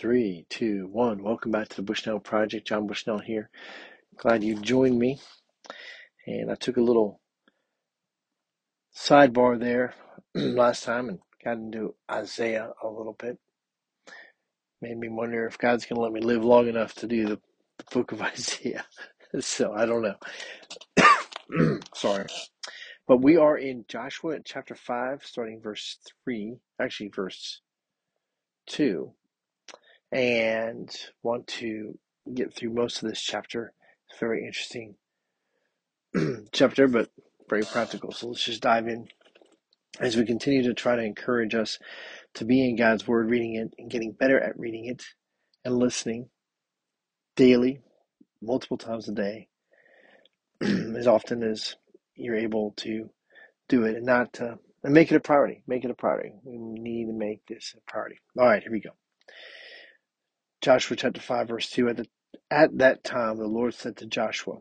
Three, two, one. Welcome back to the Bushnell Project. John Bushnell here. Glad you joined me. And I took a little sidebar there last time and got into Isaiah a little bit. Made me wonder if God's going to let me live long enough to do the, the book of Isaiah. so I don't know. Sorry. But we are in Joshua chapter 5, starting verse 3, actually, verse 2 and want to get through most of this chapter. It's a very interesting chapter, but very practical. So let's just dive in as we continue to try to encourage us to be in God's Word, reading it and getting better at reading it and listening daily, multiple times a day, as often as you're able to do it and not uh, and make it a priority. Make it a priority. We need to make this a priority. All right, here we go. Joshua chapter 5, verse 2 At, the, at that time the Lord said to Joshua,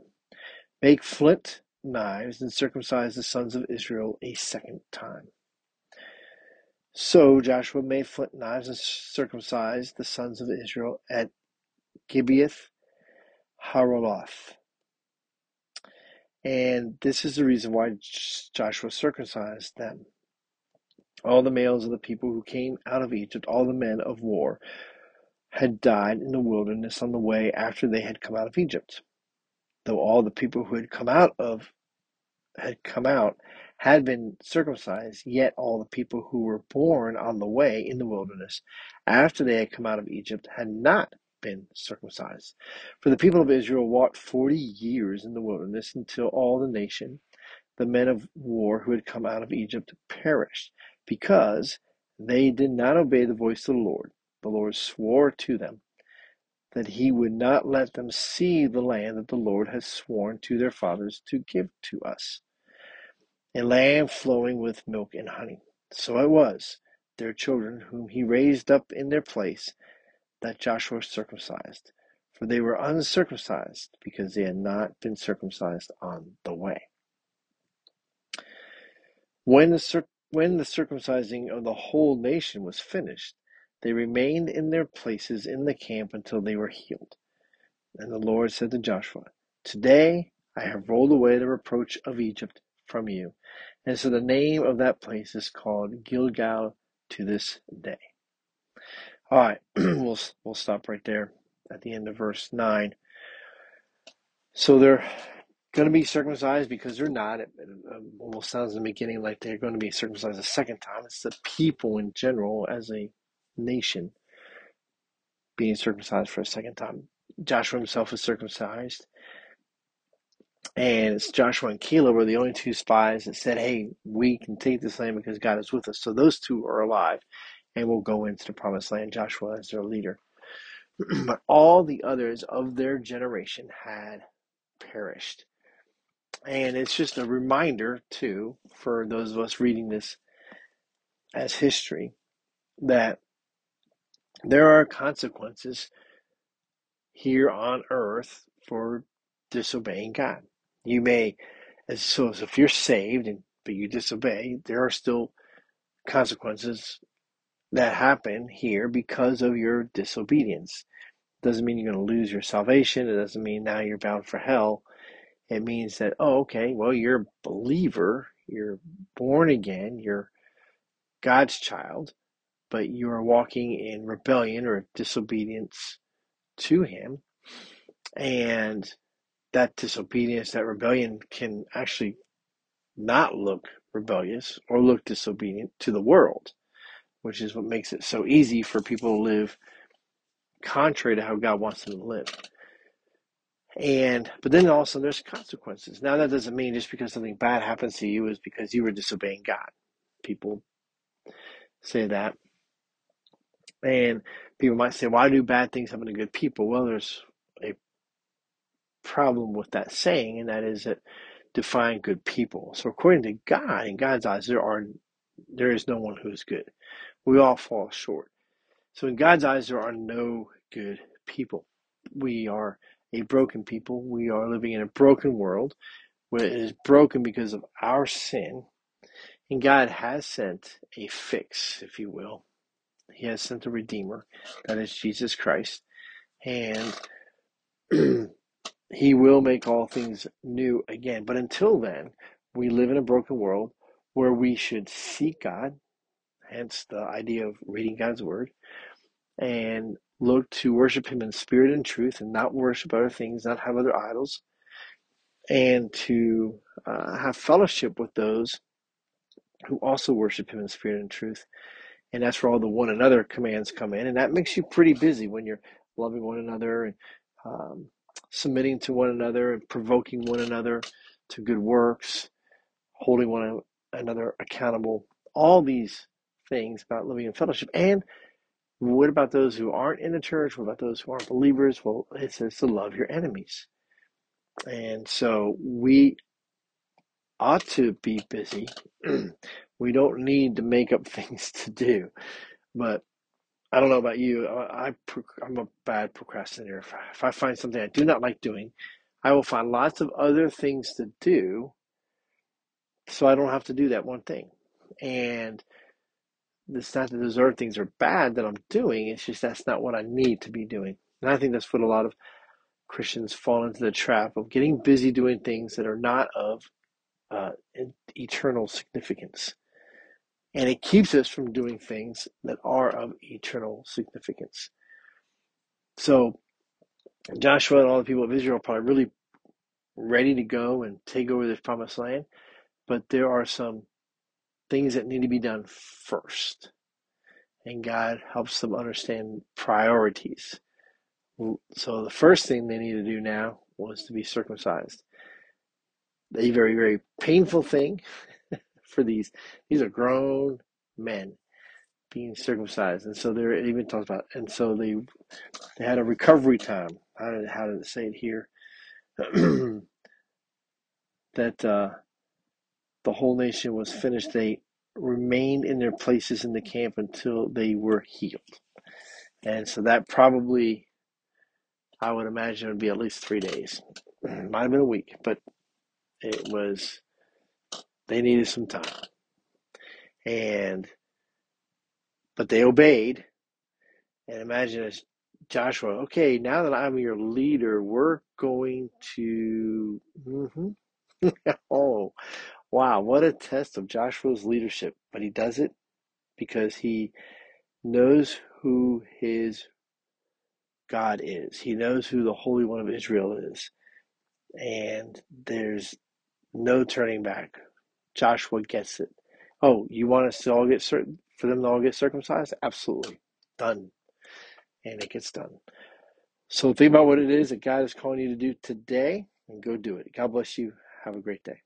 Make flint knives and circumcise the sons of Israel a second time. So Joshua made flint knives and circumcised the sons of Israel at Gibeath Haraloth. And this is the reason why Joshua circumcised them. All the males of the people who came out of Egypt, all the men of war, had died in the wilderness on the way after they had come out of Egypt. Though all the people who had come out of had come out had been circumcised, yet all the people who were born on the way in the wilderness after they had come out of Egypt had not been circumcised. For the people of Israel walked forty years in the wilderness until all the nation, the men of war who had come out of Egypt, perished, because they did not obey the voice of the Lord the Lord swore to them that he would not let them see the land that the Lord has sworn to their fathers to give to us, a land flowing with milk and honey. So it was, their children, whom he raised up in their place, that Joshua circumcised, for they were uncircumcised, because they had not been circumcised on the way. When the, when the circumcising of the whole nation was finished, they remained in their places in the camp until they were healed. And the Lord said to Joshua, Today I have rolled away the reproach of Egypt from you. And so the name of that place is called Gilgal to this day. All right, we'll we'll stop right there at the end of verse nine. So they're going to be circumcised because they're not. It, it um, almost sounds in the beginning like they're going to be circumcised a second time. It's the people in general as a nation being circumcised for a second time. Joshua himself was circumcised. And it's Joshua and Caleb were the only two spies that said, Hey, we can take this land because God is with us. So those two are alive and will go into the promised land. Joshua as their leader. but all the others of their generation had perished. And it's just a reminder, too, for those of us reading this as history, that there are consequences here on earth for disobeying God. You may, as so if you're saved and but you disobey, there are still consequences that happen here because of your disobedience. Doesn't mean you're going to lose your salvation. It doesn't mean now you're bound for hell. It means that, oh, okay, well, you're a believer, you're born again, you're God's child, but you are walking in rebellion or disobedience to Him. And that disobedience, that rebellion can actually not look rebellious or look disobedient to the world, which is what makes it so easy for people to live contrary to how God wants them to live. And but then also there's consequences. Now that doesn't mean just because something bad happens to you is because you were disobeying God. People say that. And people might say, why do bad things happen to good people? Well, there's a problem with that saying, and that is that define good people. So according to God, in God's eyes, there are there is no one who is good. We all fall short. So in God's eyes, there are no good people. We are a broken people. We are living in a broken world where it is broken because of our sin. And God has sent a fix, if you will, He has sent a Redeemer, that is Jesus Christ, and He will make all things new again. But until then, we live in a broken world where we should seek God, hence the idea of reading God's Word, and look to worship Him in spirit and truth and not worship other things, not have other idols, and to uh, have fellowship with those who also worship Him in spirit and truth. And that's where all the one another commands come in. And that makes you pretty busy when you're loving one another and um, submitting to one another and provoking one another to good works, holding one another accountable. All these things about living in fellowship. And what about those who aren't in the church? What about those who aren't believers? Well, it says to love your enemies. And so we ought to be busy. we don't need to make up things to do. But I don't know about you. I, I am a bad procrastinator. If, if I find something I do not like doing, I will find lots of other things to do, so I don't have to do that one thing. And it's not that those other things are bad that I'm doing. It's just that's not what I need to be doing. And I think that's what a lot of Christians fall into the trap of getting busy doing things that are not of uh, eternal significance. And it keeps us from doing things that are of eternal significance. So Joshua and all the people of Israel are probably really ready to go and take over this promised land, but there are some things that need to be done first. And God helps them understand priorities. So the first thing they need to do now was to be circumcised. A very, very painful thing for these. These are grown men being circumcised, and so they're even talks about. And so they they had a recovery time. How did how did it say it here? that uh, the whole nation was finished. They remained in their places in the camp until they were healed. And so that probably, I would imagine, would be at least three days. Might have been a week, but it was, they needed some time. And, but they obeyed. And imagine as Joshua, okay, now that I'm your leader, we're going to, mm-hmm. oh, Wow, what a test of Joshua's leadership. But he does it because he knows who his God is. He knows who the Holy One of Israel is. And there's no turning back. Joshua gets it. Oh, you want us to all get for them to all get circumcised? Absolutely. Done. And it gets done. So think about what it is that God is calling you to do today and go do it. God bless you. Have a great day.